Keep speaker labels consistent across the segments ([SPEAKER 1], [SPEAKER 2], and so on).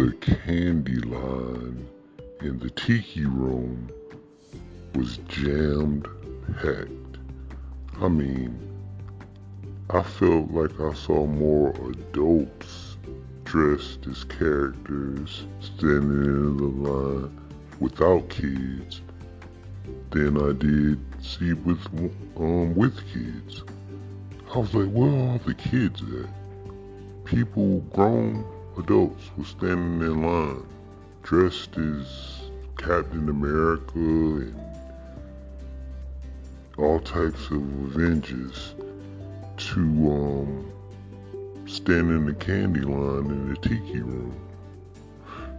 [SPEAKER 1] the candy line in the tiki room was jammed packed. I mean, I felt like I saw more adults dressed as characters standing in the line without kids than I did see with um with kids. I was like, where are all the kids at? People, grown adults, were standing in line, dressed as Captain America and all types of Avengers to um stand in the candy line in the tiki room.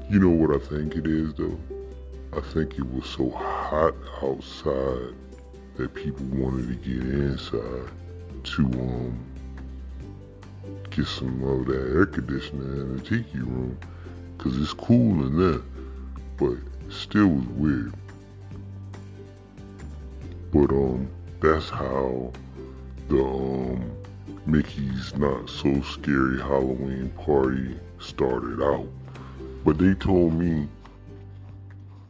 [SPEAKER 1] You know what I think it is though? I think it was so hot outside that people wanted to get inside to um get some of that air conditioning in the tiki room because it's cool in there, but still was weird. But um, that's how the um Mickey's Not So Scary Halloween party started out. But they told me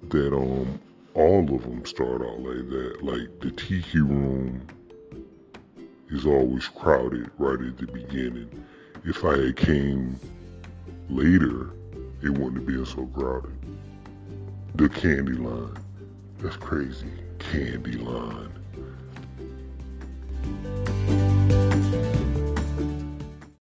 [SPEAKER 1] that um all of them start out like that. Like the tiki room is always crowded right at the beginning. If I had came later, it wouldn't have been so crowded. The candy line. That's crazy. Candy line.